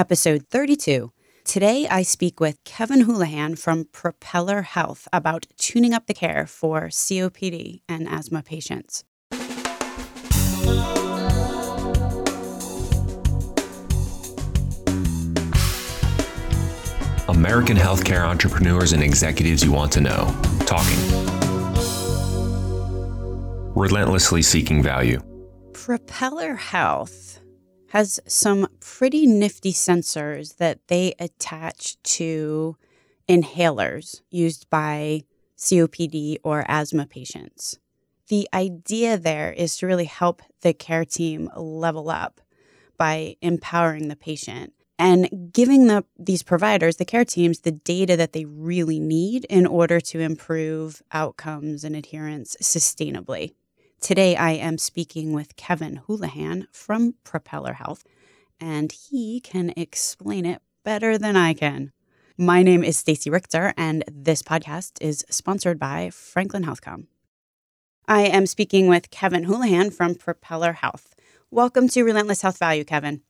episode 32. Today, I speak with Kevin Houlihan from Propeller Health about tuning up the care for COPD and asthma patients. American healthcare entrepreneurs and executives you want to know. Talking. Relentlessly seeking value. Propeller Health has some pretty nifty sensors that they attach to inhalers used by COPD or asthma patients. The idea there is to really help the care team level up by empowering the patient and giving the, these providers, the care teams, the data that they really need in order to improve outcomes and adherence sustainably. Today, I am speaking with Kevin Houlihan from Propeller Health, and he can explain it better than I can. My name is Stacey Richter, and this podcast is sponsored by Franklin HealthCom. I am speaking with Kevin Houlihan from Propeller Health. Welcome to Relentless Health Value, Kevin.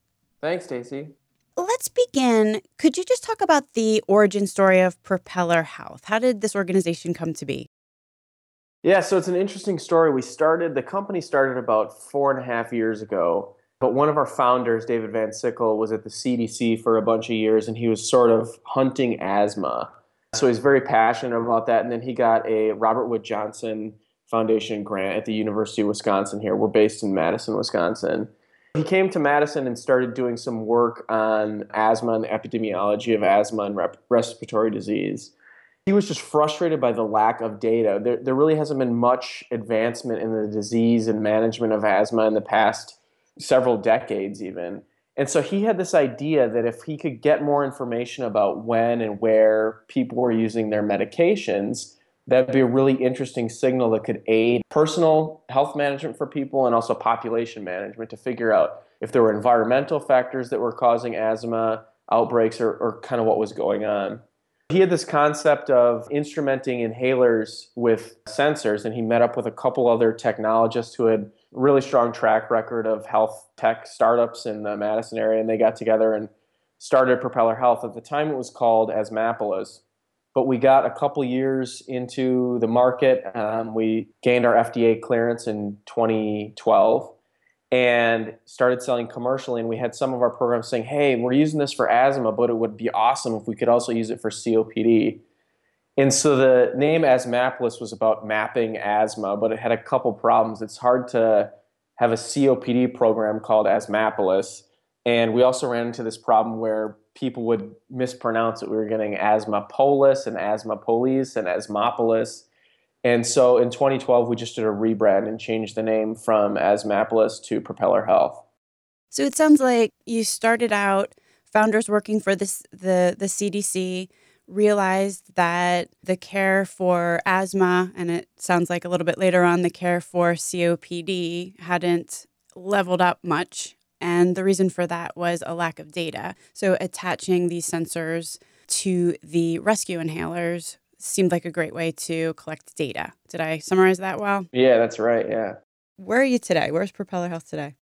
Thanks, Stacey let's begin. Could you just talk about the origin story of Propeller Health? How did this organization come to be? Yeah, so it's an interesting story. We started, the company started about four and a half years ago. But one of our founders, David Van Sickle, was at the CDC for a bunch of years and he was sort of hunting asthma. So he's very passionate about that. And then he got a Robert Wood Johnson Foundation grant at the University of Wisconsin here. We're based in Madison, Wisconsin. He came to Madison and started doing some work on asthma and the epidemiology of asthma and rep- respiratory disease. He was just frustrated by the lack of data. There, there really hasn't been much advancement in the disease and management of asthma in the past several decades, even. And so he had this idea that if he could get more information about when and where people were using their medications, that'd be a really interesting signal that could aid personal health management for people and also population management to figure out if there were environmental factors that were causing asthma outbreaks or, or kind of what was going on. He had this concept of instrumenting inhalers with sensors, and he met up with a couple other technologists who had really strong track record of health tech startups in the Madison area, and they got together and started Propeller Health. At the time, it was called Asthmapolis but we got a couple years into the market. Um, we gained our FDA clearance in 2012 and started selling commercially. And we had some of our programs saying, hey, we're using this for asthma, but it would be awesome if we could also use it for COPD. And so the name Asthmapolis was about mapping asthma, but it had a couple problems. It's hard to have a COPD program called Asthmapolis. And we also ran into this problem where people would mispronounce it. We were getting Asthmapolis and Asthmapolis and Asmopolis. And so in 2012, we just did a rebrand and changed the name from Asthmapolis to Propeller Health. So it sounds like you started out founders working for this, the, the CDC realized that the care for asthma, and it sounds like a little bit later on, the care for COPD hadn't leveled up much and the reason for that was a lack of data. So attaching these sensors to the rescue inhalers seemed like a great way to collect data. Did I summarize that well? Yeah, that's right. Yeah. Where are you today? Where's Propeller Health today?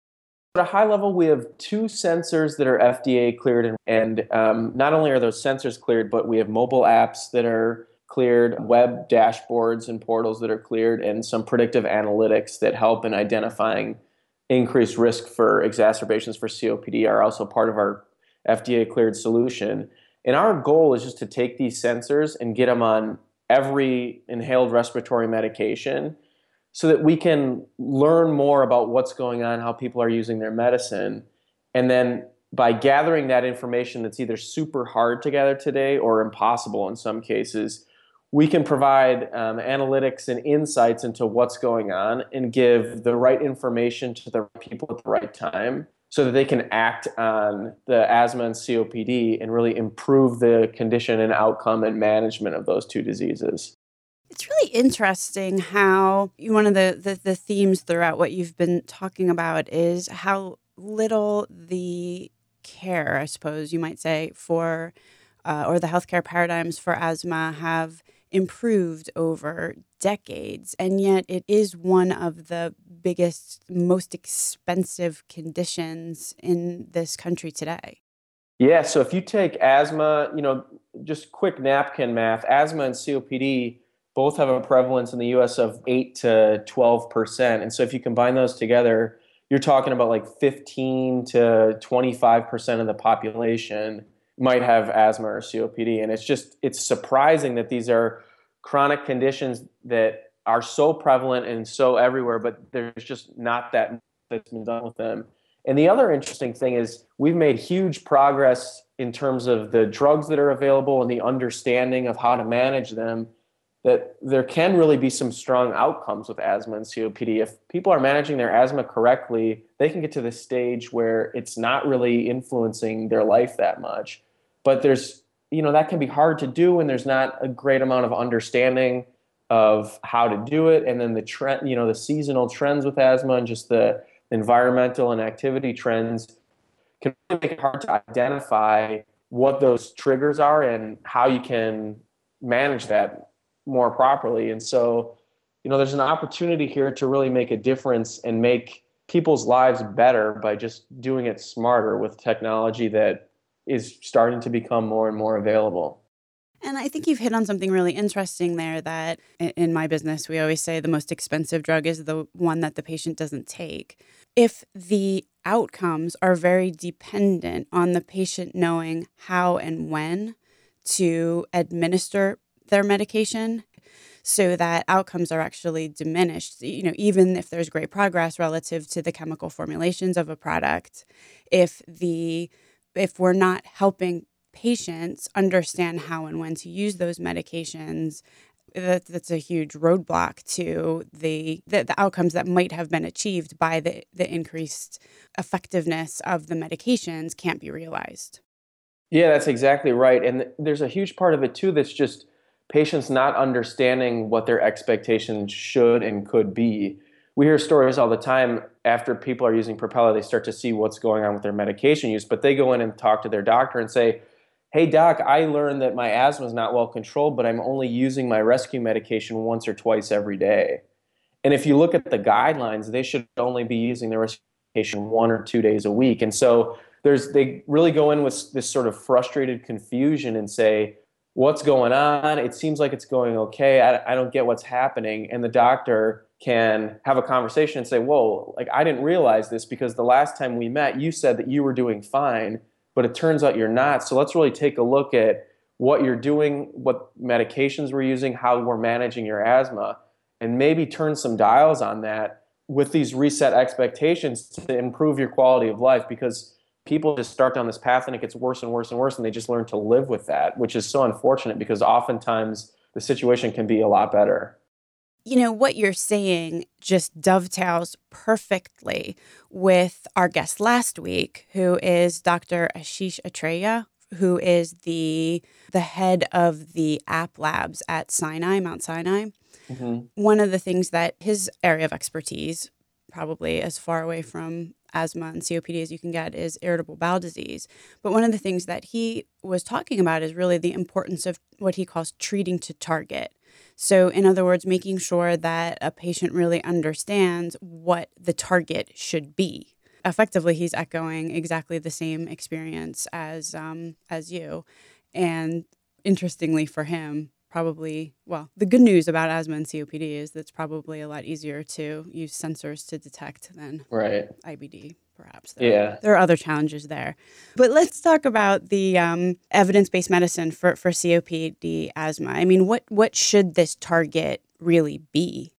At a high level, we have two sensors that are FDA cleared, and, and um, not only are those sensors cleared, but we have mobile apps that are cleared, web dashboards and portals that are cleared, and some predictive analytics that help in identifying increased risk for exacerbations for COPD are also part of our FDA cleared solution. And our goal is just to take these sensors and get them on every inhaled respiratory medication so that we can learn more about what's going on, how people are using their medicine. And then by gathering that information that's either super hard to gather today or impossible in some cases, we can provide um, analytics and insights into what's going on and give the right information to the people at the right time so that they can act on the asthma and COPD and really improve the condition and outcome and management of those two diseases. It's really interesting how one of the, the, the themes throughout what you've been talking about is how little the care, I suppose you might say, for uh, or the healthcare paradigms for asthma have improved over decades, and yet it is one of the biggest, most expensive conditions in this country today. Yeah, so if you take asthma, you know, just quick napkin math, asthma and COPD both have a prevalence in the US of 8 to 12%. And so if you combine those together, you're talking about like 15 to 25% of the population might have asthma or COPD. And it's just, it's surprising that these are chronic conditions that are so prevalent and so everywhere, but there's just not that much that's been done with them. And the other interesting thing is we've made huge progress in terms of the drugs that are available and the understanding of how to manage them that there can really be some strong outcomes with asthma and COPD. If people are managing their asthma correctly, they can get to the stage where it's not really influencing their life that much. But there's, you know, that can be hard to do when there's not a great amount of understanding of how to do it. And then the trend, you know, the seasonal trends with asthma and just the environmental and activity trends can make it hard to identify what those triggers are and how you can manage that more properly. And so, you know, there's an opportunity here to really make a difference and make people's lives better by just doing it smarter with technology that is starting to become more and more available. And I think you've hit on something really interesting there that in my business, we always say the most expensive drug is the one that the patient doesn't take. If the outcomes are very dependent on the patient knowing how and when to administer their medication so that outcomes are actually diminished you know even if there's great progress relative to the chemical formulations of a product if the if we're not helping patients understand how and when to use those medications that, that's a huge roadblock to the, the, the outcomes that might have been achieved by the the increased effectiveness of the medications can't be realized. Yeah, that's exactly right. And there's a huge part of it too that's just patients not understanding what their expectations should and could be. We hear stories all the time after people are using Propeller, they start to see what's going on with their medication use, but they go in and talk to their doctor and say, Hey, doc, I learned that my asthma is not well controlled, but I'm only using my rescue medication once or twice every day. And if you look at the guidelines, they should only be using their rescue medication one or two days a week. And so there's they really go in with this sort of frustrated confusion and say, what's going on? It seems like it's going okay. I, I don't get what's happening. And the doctor can have a conversation and say, whoa, like I didn't realize this because the last time we met, you said that you were doing fine, but it turns out you're not. So let's really take a look at what you're doing, what medications we're using, how we're managing your asthma, and maybe turn some dials on that with these reset expectations to improve your quality of life because people just start down this path and it gets worse and worse and worse and they just learn to live with that which is so unfortunate because oftentimes the situation can be a lot better you know what you're saying just dovetails perfectly with our guest last week who is dr ashish atreja who is the the head of the app labs at sinai mount sinai mm-hmm. one of the things that his area of expertise probably as far away from asthma and COPD as you can get is irritable bowel disease. But one of the things that he was talking about is really the importance of what he calls treating to target. So, in other words, making sure that a patient really understands what the target should be. Effectively, he's echoing exactly the same experience as um, as you, and interestingly for him, probably well the good news about asthma and copd is that it's probably a lot easier to use sensors to detect than right. Ibd perhaps there, yeah. There are other challenges there. But let's talk about the um, evidence-based medicine for, for copd asthma. I mean what what should this target really be?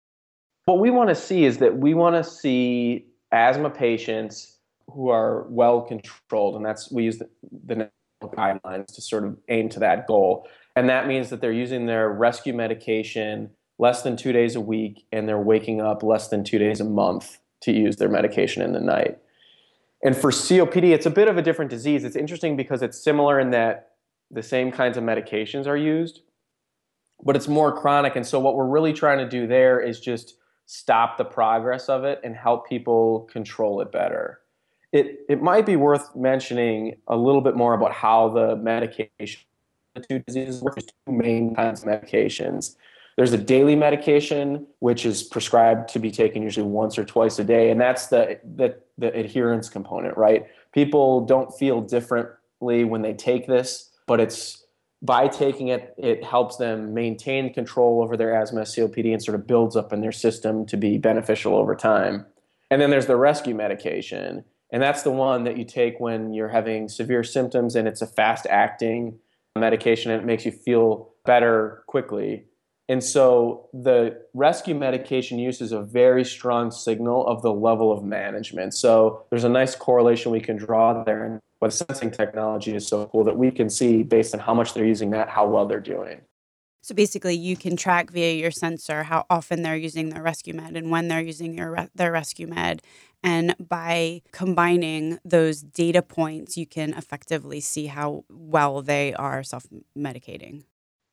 What we want to see is that we want to see asthma patients who are well controlled and that's we use the, the guidelines to sort of aim to that goal. And that means that they're using their rescue medication less than two days a week and they're waking up less than two days a month to use their medication in the night. And for COPD, it's a bit of a different disease. It's interesting because it's similar in that the same kinds of medications are used, but it's more chronic. And so, what we're really trying to do there is just stop the progress of it and help people control it better. It, it might be worth mentioning a little bit more about how the medication two diseases work. Two main kinds of medications. There's a daily medication, which is prescribed to be taken usually once or twice a day, and that's the the, the adherence component, right? People don't feel differently when they take this, but it's by taking it, it helps them maintain control over their asthma, COPD, and sort of builds up in their system to be beneficial over time. And then there's the rescue medication. And that's the one that you take when you're having severe symptoms and it's a fast acting medication and it makes you feel better quickly. And so the rescue medication use is a very strong signal of the level of management. So there's a nice correlation we can draw there. And what sensing technology is so cool that we can see based on how much they're using that, how well they're doing. So basically, you can track via your sensor how often they're using their rescue med and when they're using your, their rescue med. And by combining those data points, you can effectively see how well they are self medicating.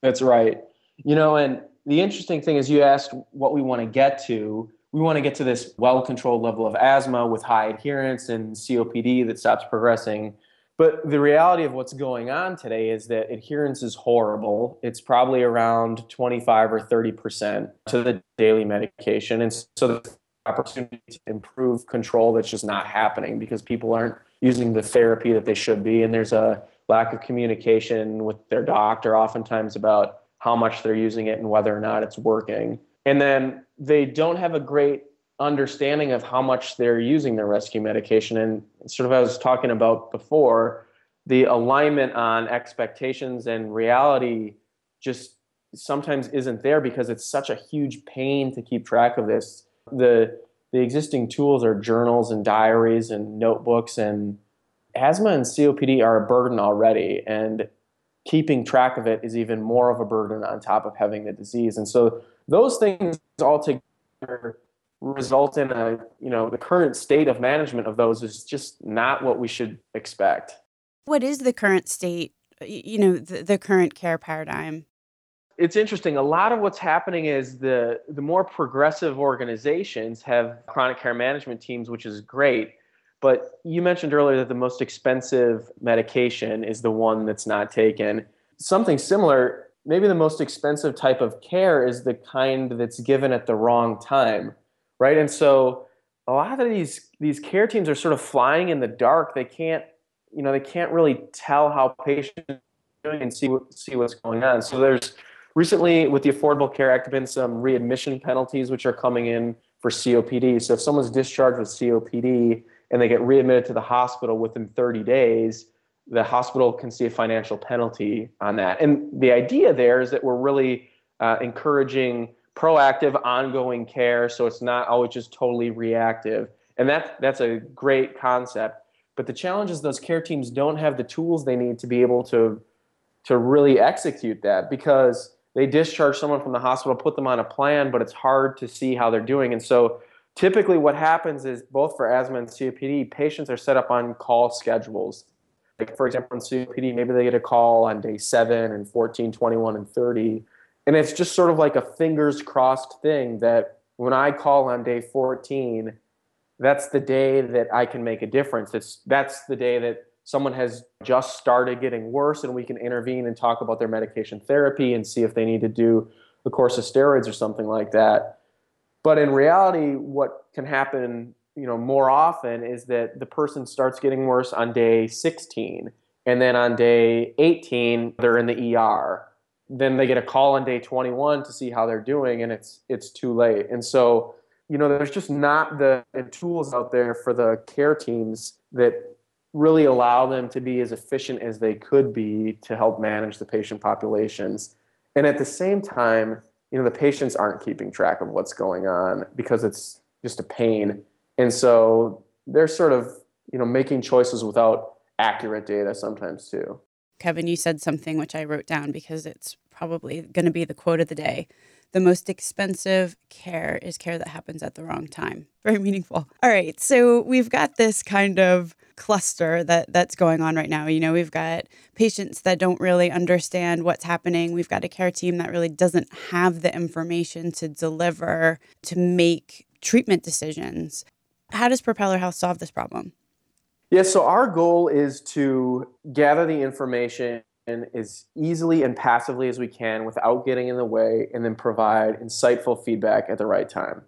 That's right. You know, and the interesting thing is you asked what we want to get to. We want to get to this well controlled level of asthma with high adherence and COPD that stops progressing but the reality of what's going on today is that adherence is horrible. It's probably around 25 or 30% to the daily medication. And so the opportunity to improve control that's just not happening because people aren't using the therapy that they should be. And there's a lack of communication with their doctor oftentimes about how much they're using it and whether or not it's working. And then they don't have a great understanding of how much they're using their rescue medication. And sort of I was talking about before, the alignment on expectations and reality just sometimes isn't there because it's such a huge pain to keep track of this. The the existing tools are journals and diaries and notebooks and asthma and COPD are a burden already and keeping track of it is even more of a burden on top of having the disease. And so those things all together result in a you know the current state of management of those is just not what we should expect. What is the current state you know the, the current care paradigm? It's interesting. A lot of what's happening is the the more progressive organizations have chronic care management teams which is great but you mentioned earlier that the most expensive medication is the one that's not taken something similar maybe the most expensive type of care is the kind that's given at the wrong time right? And so a lot of these these care teams are sort of flying in the dark. They can't, you know, they can't really tell how patients doing and see see what's going on. So there's recently with the Affordable Care Act been some readmission penalties which are coming in for COPD. So if someone's discharged with COPD and they get readmitted to the hospital within 30 days, the hospital can see a financial penalty on that. And the idea there is that we're really uh, encouraging proactive, ongoing care. So it's not always just totally reactive. And that, that's a great concept. But the challenge is those care teams don't have the tools they need to be able to, to really execute that because they discharge someone from the hospital, put them on a plan, but it's hard to see how they're doing. And so typically what happens is both for asthma and COPD, patients are set up on call schedules. Like for example, in COPD, maybe they get a call on day 7 and 14, 21, and 30 and it's just sort of like a fingers crossed thing that when I call on day 14, that's the day that I can make a difference. It's that's the day that someone has just started getting worse and we can intervene and talk about their medication therapy and see if they need to do a course of steroids or something like that. But in reality, what can happen, you know, more often is that the person starts getting worse on day 16 and then on day 18 they're in the ER then they get a call on day 21 to see how they're doing and it's it's too late. And so you know there's just not the tools out there for the care teams that really allow them to be as efficient as they could be to help manage the patient populations. And at the same time you know the patients aren't keeping track of what's going on because it's just a pain and so they're sort of you know making choices without accurate data sometimes too Kevin, you said something which I wrote down because it's probably going to be the quote of the day. The most expensive care is care that happens at the wrong time. Very meaningful. All right, so we've got this kind of cluster that that's going on right now. You know, we've got patients that don't really understand what's happening. We've got a care team that really doesn't have the information to deliver to make treatment decisions. How does Propeller Health solve this problem? Yeah, so our goal is to gather the information as easily and passively as we can without getting in the way and then provide insightful feedback at the right time.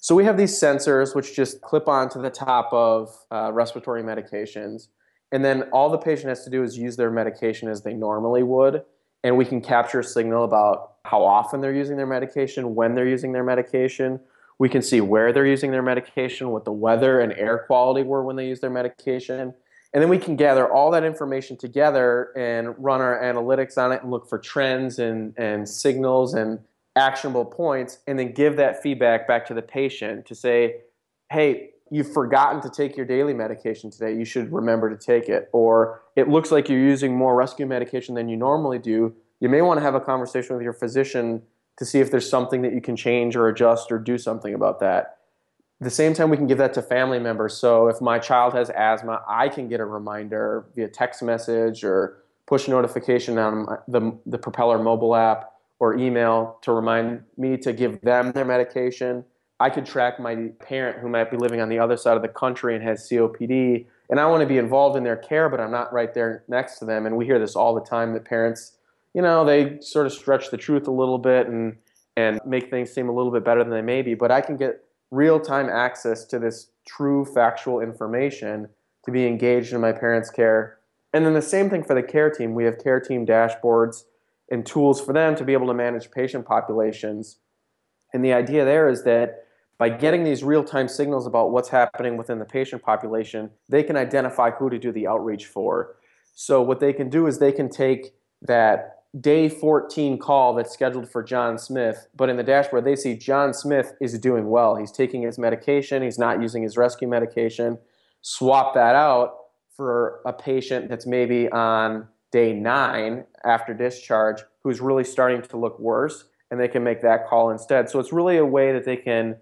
So we have these sensors which just clip onto the top of uh, respiratory medications And then all the patient has to do is use their medication as they normally would. And we can capture a signal about how often they're using their medication, when they're using their medication. We can see where they're using their medication, what the weather and air quality were when they use their medication. And then we can gather all that information together and run our analytics on it and look for trends and, and signals and actionable points, and then give that feedback back to the patient to say, hey, you've forgotten to take your daily medication today, you should remember to take it. Or it looks like you're using more rescue medication than you normally do. You may want to have a conversation with your physician to see if there's something that you can change or adjust or do something about that. The same time, we can give that to family members. So if my child has asthma, I can get a reminder via text message or push notification on the, the Propeller mobile app or email to remind me to give them their medication I could track my parent who might be living on the other side of the country and has COPD, and I want to be involved in their care, but I'm not right there next to them. And we hear this all the time that parents, you know, they sort of stretch the truth a little bit and and make things seem a little bit better than they may be. But I can get real time access to this true factual information to be engaged in my parents' care. And then the same thing for the care team. We have care team dashboards and tools for them to be able to manage patient populations. And the idea there is that by getting these real time signals about what's happening within the patient population, they can identify who to do the outreach for. So, what they can do is they can take that day 14 call that's scheduled for John Smith, but in the dashboard, they see John Smith is doing well. He's taking his medication, he's not using his rescue medication. Swap that out for a patient that's maybe on day nine after discharge who's really starting to look worse, and they can make that call instead. So, it's really a way that they can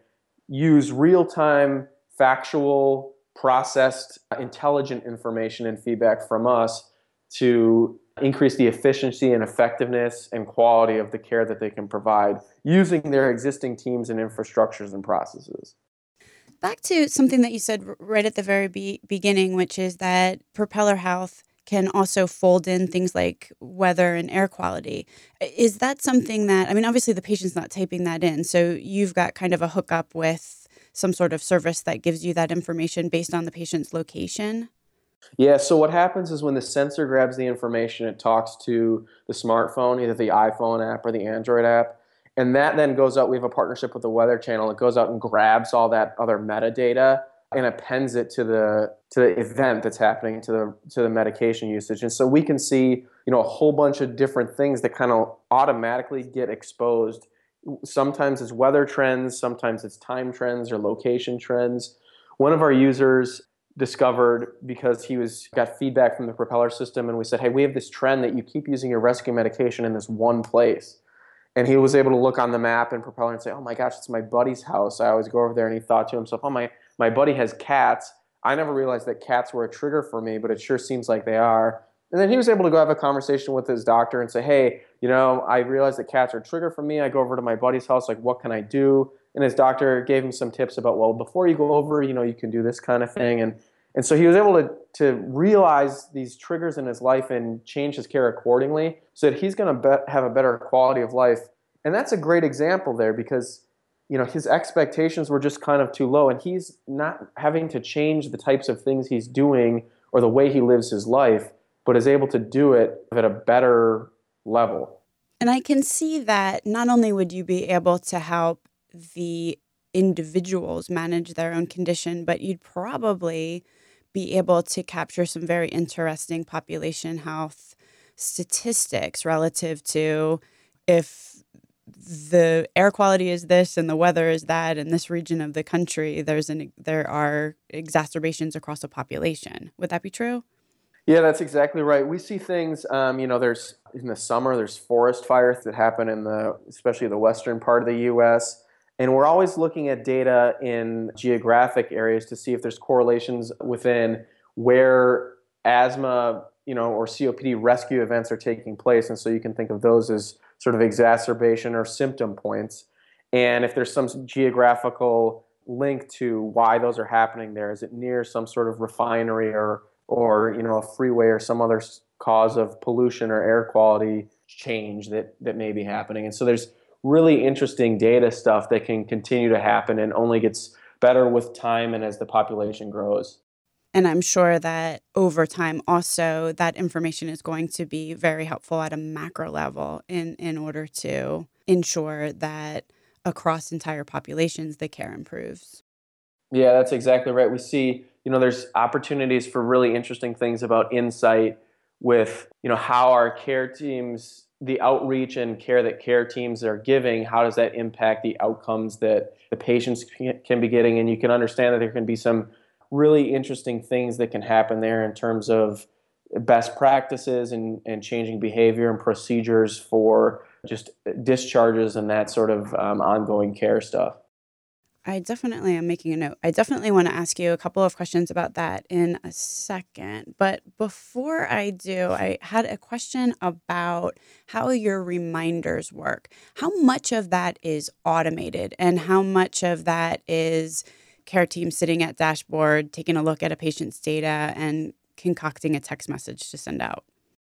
use real time, factual, processed, intelligent information and feedback from us to increase the efficiency and effectiveness and quality of the care that they can provide using their existing teams and infrastructures and processes. Back to something that you said right at the very be- beginning, which is that Propeller Health can also fold in things like weather and air quality. Is that something that, I mean, obviously the patient's not typing that in. So you've got kind of a hookup with some sort of service that gives you that information based on the patient's location? Yeah, so what happens is when the sensor grabs the information, it talks to the smartphone, either the iPhone app or the Android app. And that then goes out. We have a partnership with the Weather Channel. It goes out and grabs all that other metadata and appends it to the to the event that's happening to the to the medication usage and so we can see you know a whole bunch of different things that kind of automatically get exposed sometimes it's weather trends sometimes it's time trends or location trends one of our users discovered because he was got feedback from the propeller system and we said hey we have this trend that you keep using your rescue medication in this one place and he was able to look on the map and propeller and say oh my gosh it's my buddy's house i always go over there and he thought to himself oh my my buddy has cats. I never realized that cats were a trigger for me, but it sure seems like they are. And then he was able to go have a conversation with his doctor and say, hey, you know, I realized that cats are a trigger for me. I go over to my buddy's house, like, what can I do? And his doctor gave him some tips about, well, before you go over, you know, you can do this kind of thing. And and so he was able to, to realize these triggers in his life and change his care accordingly so that he's going to be- have a better quality of life. And that's a great example there because you know his expectations were just kind of too low and he's not having to change the types of things he's doing or the way he lives his life but is able to do it at a better level and i can see that not only would you be able to help the individuals manage their own condition but you'd probably be able to capture some very interesting population health statistics relative to if the air quality is this and the weather is that in this region of the country there's an there are exacerbations across the population. Would that be true? Yeah that's exactly right. We see things um, you know there's in the summer there's forest fires that happen in the especially the western part of the us and we're always looking at data in geographic areas to see if there's correlations within where asthma you know or copd rescue events are taking place and so you can think of those as sort of exacerbation or symptom points. And if there's some geographical link to why those are happening there, is it near some sort of refinery or or you know a freeway or some other cause of pollution or air quality change that that may be happening? And so there's really interesting data stuff that can continue to happen and only gets better with time and as the population grows. And I'm sure that over time, also, that information is going to be very helpful at a macro level in, in order to ensure that across entire populations, the care improves. Yeah, that's exactly right. We see, you know, there's opportunities for really interesting things about insight with, you know, how our care teams, the outreach and care that care teams are giving, how does that impact the outcomes that the patients can be getting? And you can understand that there can be some really interesting things that can happen there in terms of best practices and, and changing behavior and procedures for just discharges and that sort of um, ongoing care stuff. I definitely am making a note. I definitely want to ask you a couple of questions about that in a second. But before I do, I had a question about how your reminders work. How much of that is automated and how much of that is care team sitting at dashboard, taking a look at a patient's data and concocting a text message to send out?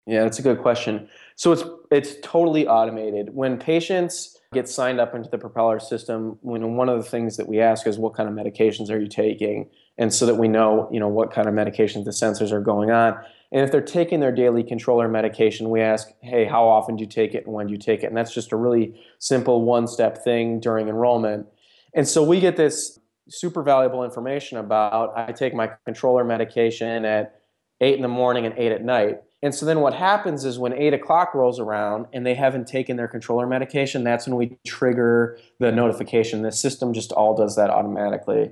Yeah, that's a good question. So it's it's totally automated. When patients get signed up into the propeller system, when one of the things that we ask is what kind of medications are you taking, and so that we know you know what kind of medications the sensors are going on. And if they're taking their daily controller medication, we ask, hey, how often do you take it and when do you take it? And that's just a really simple one-step thing during enrollment. And so we get this super valuable information about I take my controller medication at eight in the morning and eight at night. And so then what happens is when eight o'clock rolls around and they haven't taken their controller medication, that's when we trigger the notification. The system just all does that automatically.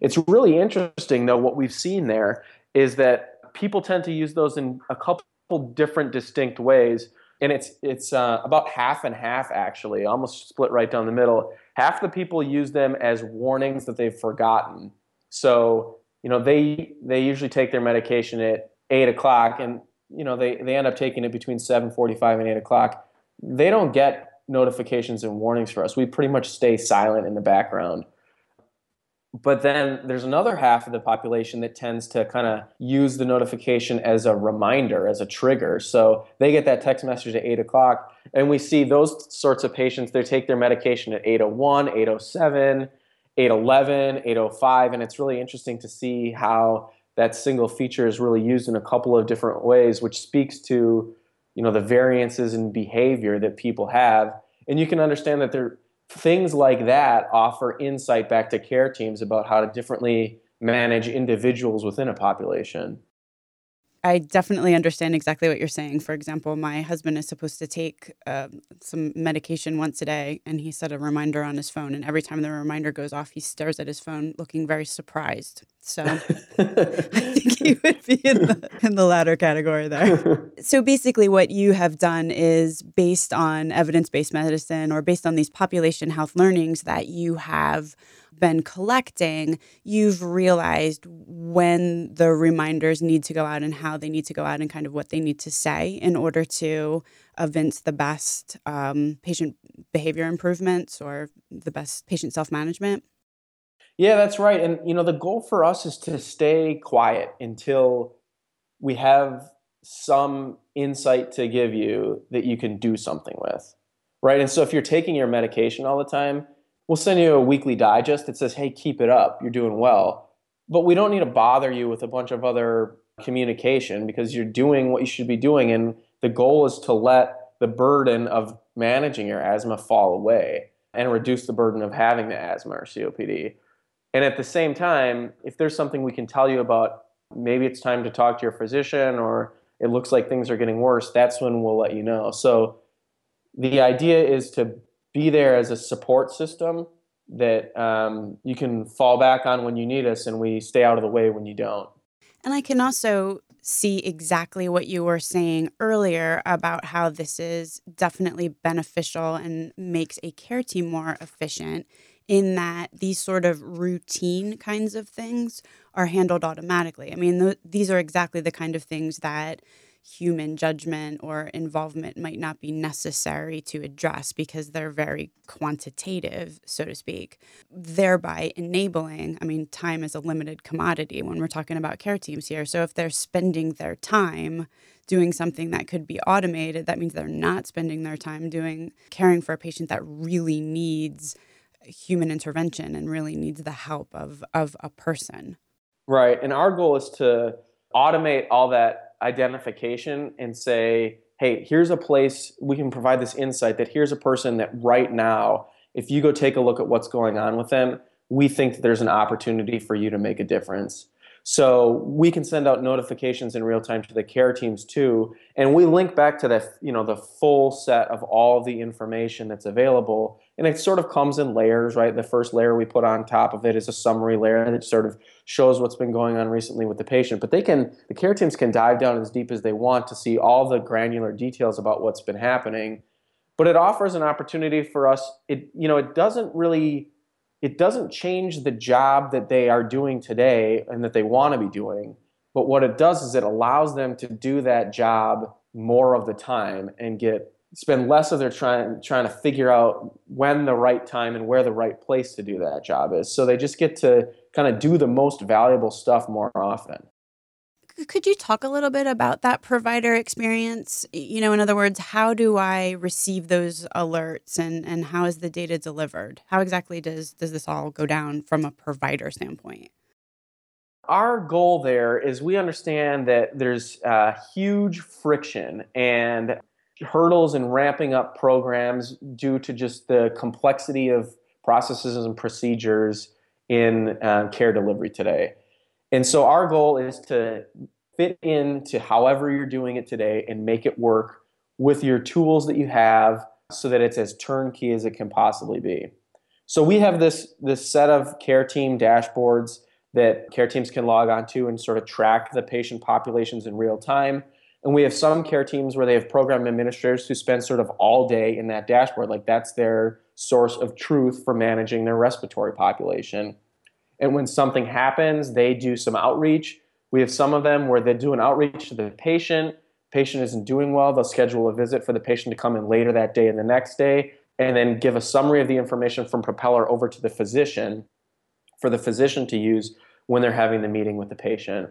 It's really interesting though, what we've seen there is that people tend to use those in a couple different distinct ways. And it's it's uh, about half and half actually, almost split right down the middle. Half the people use them as warnings that they've forgotten. So you know they they usually take their medication at eight o'clock, and you know they they end up taking it between seven forty five and eight o'clock. They don't get notifications and warnings for us. We pretty much stay silent in the background but then there's another half of the population that tends to kind of use the notification as a reminder, as a trigger. So they get that text message at 8 o'clock, and we see those sorts of patients, they take their medication at 801, 807, 811, 805, and it's really interesting to see how that single feature is really used in a couple of different ways, which speaks to you know the variances in behavior that people have. And you can understand that they're things like that offer insight back to care teams about how to differently manage individuals within a population. I definitely understand exactly what you're saying. For example, my husband is supposed to take uh, some medication once a day, and he set a reminder on his phone. And every time the reminder goes off, he stares at his phone, looking very surprised. So I think he would be in the, in the latter category there. so basically, what you have done is based on evidence based medicine or based on these population health learnings that you have been collecting, you've realized when the reminders need to go out and how they need to go out and kind of what they need to say in order to evince the best um, patient behavior improvements or the best patient self management. Yeah, that's right. And you know, the goal for us is to stay quiet until we have some insight to give you that you can do something with. Right? And so if you're taking your medication all the time, we'll send you a weekly digest that says, hey, keep it up, you're doing well. But we don't need to bother you with a bunch of other communication because you're doing what you should be doing. And the goal is to let the burden of managing your asthma fall away and reduce the burden of having the asthma or COPD. And at the same time, if there's something we can tell you about, maybe it's time to talk to your physician or it looks like things are getting worse, that's when we'll let you know. So the idea is to be there as a support system that um, you can fall back on when you need us and we stay out of the way when you don't. And I can also see exactly what you were saying earlier about how this is definitely beneficial and makes a care team more efficient in that these sort of routine kinds of things are handled automatically. I mean, th- these are exactly the kind of things that human judgment or involvement might not be necessary to address because they're very quantitative, so to speak, thereby enabling. I mean, time is a limited commodity when we're talking about care teams here. So if they're spending their time doing something that could be automated, that means they're not spending their time doing caring for a patient that really needs human intervention and really needs the help of, of a person. Right. And our goal is to automate all that identification and say, hey, here's a place we can provide this insight that here's a person that right now, if you go take a look at what's going on with them, we think that there's an opportunity for you to make a difference. So we can send out notifications in real time to the care teams too, and we link back to the you know the full set of all the information that's available, and it sort of comes in layers, right? The first layer we put on top of it is a summary layer that sort of shows what's been going on recently with the patient. But they can the care teams can dive down as deep as they want to see all the granular details about what's been happening. But it offers an opportunity for us. It you know it doesn't really it doesn't change the job that they are doing today and that they want to be doing. But what it does is it allows them to do that job more of the time and get spend less of their trying trying to figure out when the right time and where the right place to do that job is. So they just get to kind of do the most valuable stuff more often. Could you talk a little bit about that provider experience? You know, in other words, how do I receive those alerts and, and how is the data delivered? How exactly does, does this all go down from a provider standpoint? Our goal there is we understand that there's uh, huge friction and hurdles in ramping up programs due to just the complexity of processes and procedures in uh, care delivery today. And so our goal is to fit into however you're doing it today and make it work with your tools that you have so that it's as turnkey as it can possibly be. So we have this this set of care team dashboards that care teams can log onto and sort of track the patient populations in real time. And we have some care teams where they have program administrators who spend sort of all day in that dashboard. Like that's their source of truth for managing their respiratory population. And when something happens, they do some outreach. We have some of them where they do an outreach to the patient. Patient isn't doing well, they'll schedule a visit for the patient to come in later that day and the next day, and then give a summary of the information from Propeller over to the physician for the physician to use when they're having the meeting with the patient.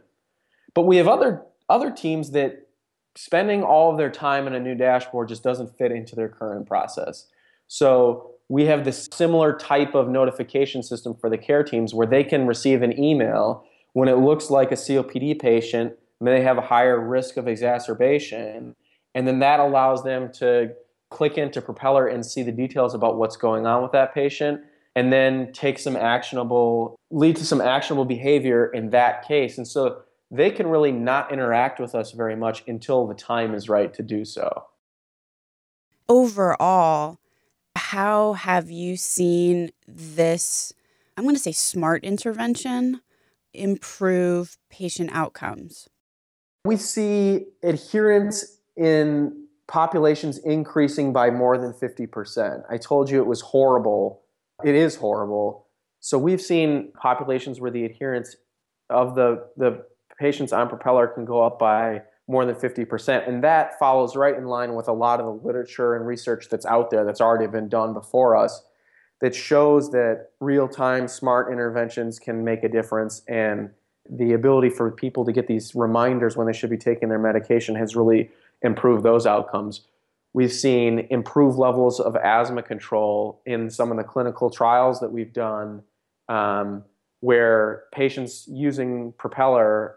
But we have other other teams that spending all of their time in a new dashboard just doesn't fit into their current process. So we have this similar type of notification system for the care teams where they can receive an email when it looks like a COPD patient may have a higher risk of exacerbation. And then that allows them to click into Propeller and see the details about what's going on with that patient and then take some actionable, lead to some actionable behavior in that case. And so they can really not interact with us very much until the time is right to do so. Overall, how have you seen this, I'm going to say smart intervention, improve patient outcomes? We see adherence in populations increasing by more than 50%. I told you it was horrible. It is horrible. So we've seen populations where the adherence of the, the patients on propeller can go up by more than 50%. And that follows right in line with a lot of the literature and research that's out there that's already been done before us that shows that real time smart interventions can make a difference. And the ability for people to get these reminders when they should be taking their medication has really improved those outcomes. We've seen improved levels of asthma control in some of the clinical trials that we've done, um, where patients using Propeller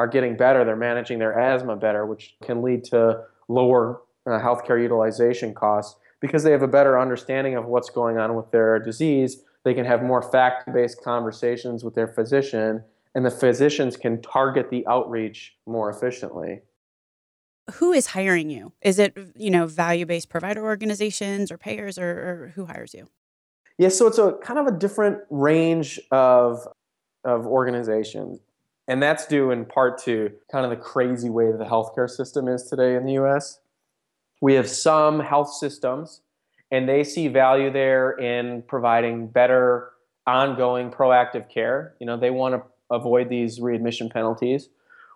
are getting better. They're managing their asthma better, which can lead to lower uh, healthcare utilization costs because they have a better understanding of what's going on with their disease. They can have more fact based conversations with their physician, and the physicians can target the outreach more efficiently. Who is hiring you? Is it you know value based provider organizations or payers, or, or who hires you? Yeah, so it's a kind of a different range of of organizations. And that's due in part to kind of the crazy way the healthcare system is today in the US. We have some health systems, and they see value there in providing better ongoing proactive care. You know, they want to avoid these readmission penalties.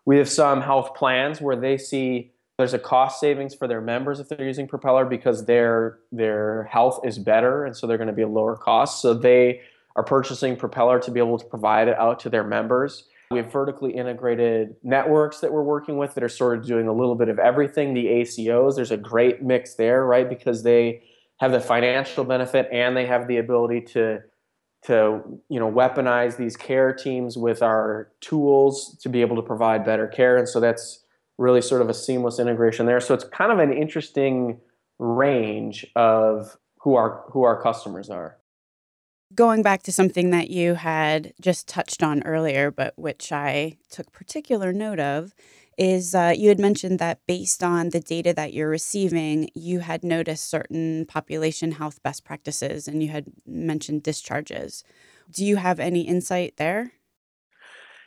We have some health plans where they see there's a cost savings for their members if they're using Propeller because their their health is better and so they're going to be a lower cost. So they are purchasing Propeller to be able to provide it out to their members. We have vertically integrated networks that we're working with that are sort of doing a little bit of everything. The ACOs, there's a great mix there, right? Because they have the financial benefit and they have the ability to to you know weaponize these care teams with our tools to be able to provide better care and so that's really sort of a seamless integration there so it's kind of an interesting range of who our who our customers are going back to something that you had just touched on earlier but which I took particular note of is uh, you had mentioned that based on the data that you're receiving, you had noticed certain population health best practices and you had mentioned discharges. Do you have any insight there?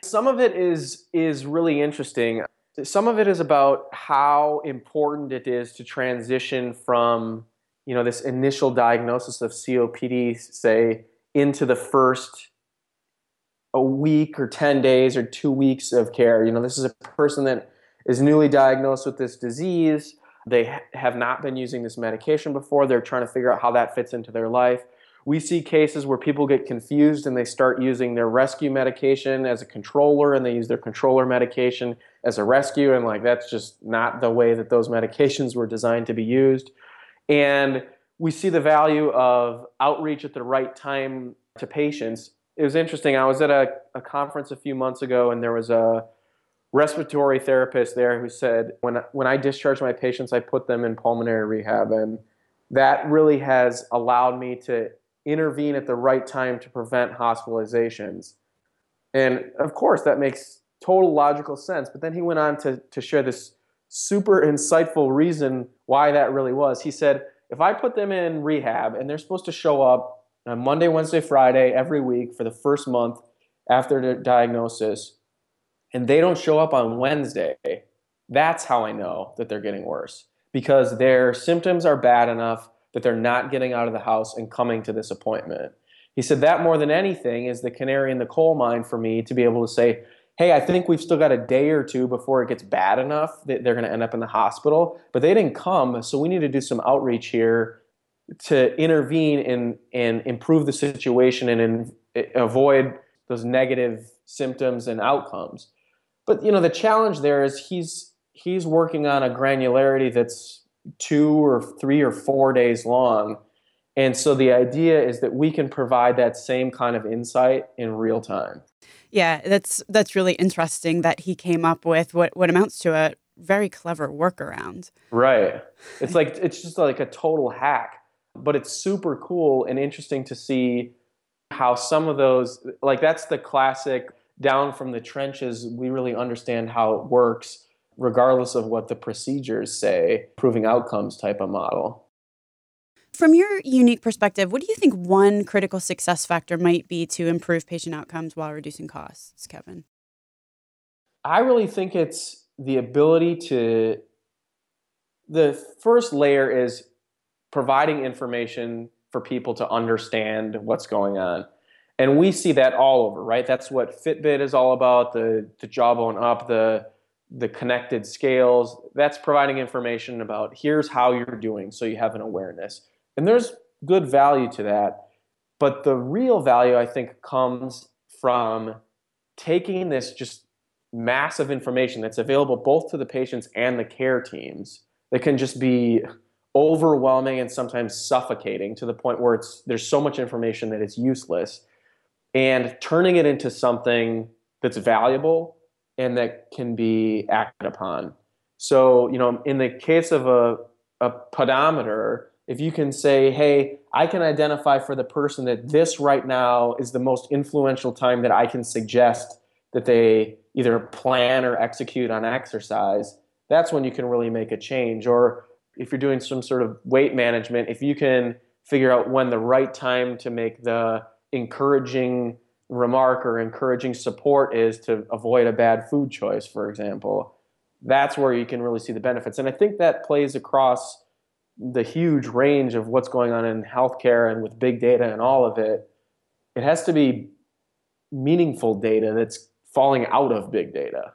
Some of it is is really interesting. Some of it is about how important it is to transition from, you know, this initial diagnosis of COPD, say, into the first a week or 10 days or two weeks of care. You know, this is a person that is newly diagnosed with this disease. They ha- have not been using this medication before. They're trying to figure out how that fits into their life. We see cases where people get confused and they start using their rescue medication as a controller and they use their controller medication as a rescue. And like, that's just not the way that those medications were designed to be used. And we see the value of outreach at the right time to patients it was interesting. I was at a, a conference a few months ago, and there was a respiratory therapist there who said, when, when I discharge my patients, I put them in pulmonary rehab. And that really has allowed me to intervene at the right time to prevent hospitalizations. And of course, that makes total logical sense. But then he went on to, to share this super insightful reason why that really was. He said, if I put them in rehab and they're supposed to show up on Monday, Wednesday, Friday every week for the first month after the diagnosis, and they don't show up on Wednesday, that's how I know that they're getting worse because their symptoms are bad enough that they're not getting out of the house and coming to this appointment. He said that more than anything is the canary in the coal mine for me to be able to say, hey, I think we've still got a day or two before it gets bad enough that they're going to end up in the hospital, but they didn't come, so we need to do some outreach here to intervene and and improve the situation and in, eh, avoid those negative symptoms and outcomes. But you know the challenge there is he's he's working on a granularity that's two or three or four days long. And so the idea is that we can provide that same kind of insight in real time. Yeah, that's that's really interesting that he came up with what what amounts to a very clever workaround. Right. It's like it's just like a total hack but it's super cool and interesting to see how some of those like that's the classic down from the trenches we really understand how it works regardless of what the procedures say proving outcomes type of model from your unique perspective what do you think one critical success factor might be to improve patient outcomes while reducing costs kevin i really think it's the ability to the first layer is providing information for people to understand what's going on. And we see that all over, right? That's what Fitbit is all about, the, the jawbone up, the, the connected scales. That's providing information about here's how you're doing so you have an awareness. And there's good value to that. But the real value, I think, comes from taking this just massive information that's available both to the patients and the care teams that can just be overwhelming and sometimes suffocating to the point where it's there's so much information that it's useless and turning it into something that's valuable and that can be acted upon so you know in the case of a, a pedometer if you can say hey i can identify for the person that this right now is the most influential time that i can suggest that they either plan or execute on exercise that's when you can really make a change or if you're doing some sort of weight management, if you can figure out when the right time to make the encouraging remark or encouraging support is to avoid a bad food choice, for example, that's where you can really see the benefits. And I think that plays across the huge range of what's going on in healthcare and with big data and all of it. It has to be meaningful data that's falling out of big data.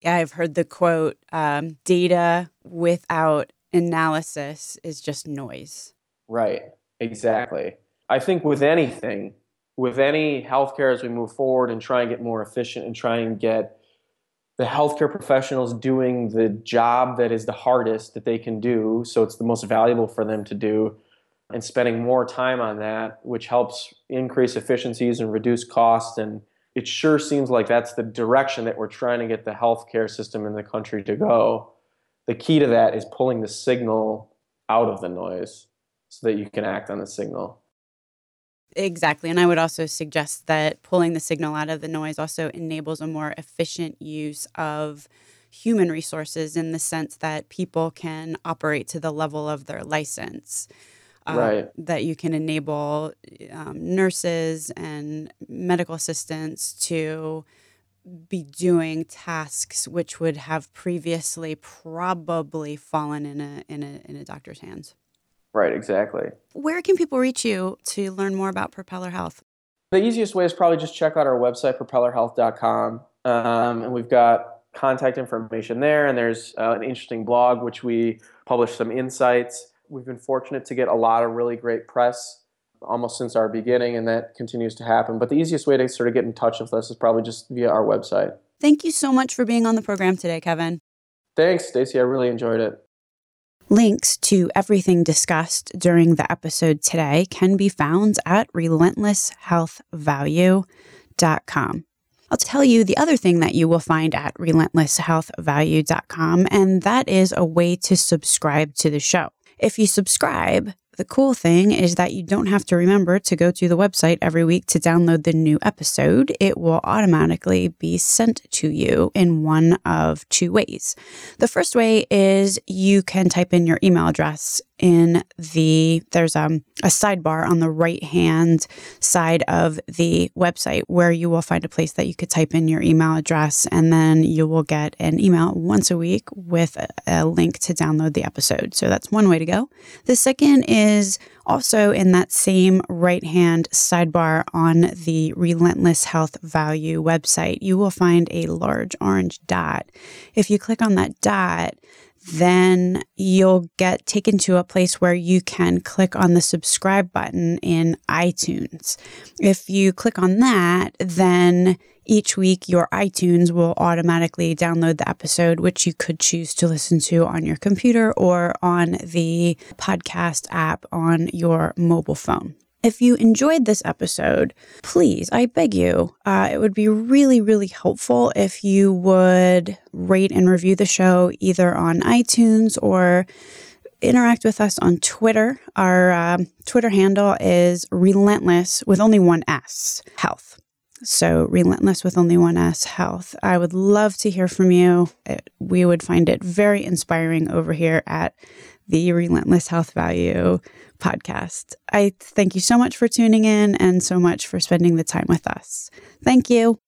Yeah, I've heard the quote um, data without analysis is just noise. Right, exactly. I think with anything, with any healthcare as we move forward and try and get more efficient and try and get the healthcare professionals doing the job that is the hardest that they can do, so it's the most valuable for them to do, and spending more time on that, which helps increase efficiencies and reduce costs. And it sure seems like that's the direction that we're trying to get the healthcare system in the country to go. The key to that is pulling the signal out of the noise so that you can act on the signal. Exactly. And I would also suggest that pulling the signal out of the noise also enables a more efficient use of human resources in the sense that people can operate to the level of their license. Uh, right. That you can enable um, nurses and medical assistants to be doing tasks which would have previously probably fallen in a in a in a doctor's hands. Right, exactly. Where can people reach you to learn more about Propeller Health? The easiest way is probably just check out our website, propellerhealth.com. Um, and we've got contact information there, and there's uh, an interesting blog which we publish some insights. We've been fortunate to get a lot of really great press almost since our beginning, and that continues to happen. But the easiest way to sort of get in touch with us is probably just via our website. Thank you so much for being on the program today, Kevin. Thanks, Stacy. I really enjoyed it. Links to everything discussed during the episode today can be found at relentlesshealthvalue.com. I'll tell you the other thing that you will find at relentlesshealthvalue.com, and that is a way to subscribe to the show. If you subscribe, the cool thing is that you don't have to remember to go to the website every week to download the new episode. It will automatically be sent to you in one of two ways. The first way is you can type in your email address in the there's um, a sidebar on the right hand side of the website where you will find a place that you could type in your email address and then you will get an email once a week with a, a link to download the episode. So that's one way to go. The second is also in that same right hand sidebar on the relentless health value website you will find a large orange dot. If you click on that dot then you'll get taken to a place where you can click on the subscribe button in iTunes. If you click on that, then each week your iTunes will automatically download the episode, which you could choose to listen to on your computer or on the podcast app on your mobile phone. If you enjoyed this episode, please, I beg you, uh, it would be really, really helpful if you would rate and review the show either on iTunes or interact with us on Twitter. Our uh, Twitter handle is relentless with only one S, health. So, relentless with only one S, health. I would love to hear from you. It, we would find it very inspiring over here at the Relentless Health Value podcast. I thank you so much for tuning in and so much for spending the time with us. Thank you.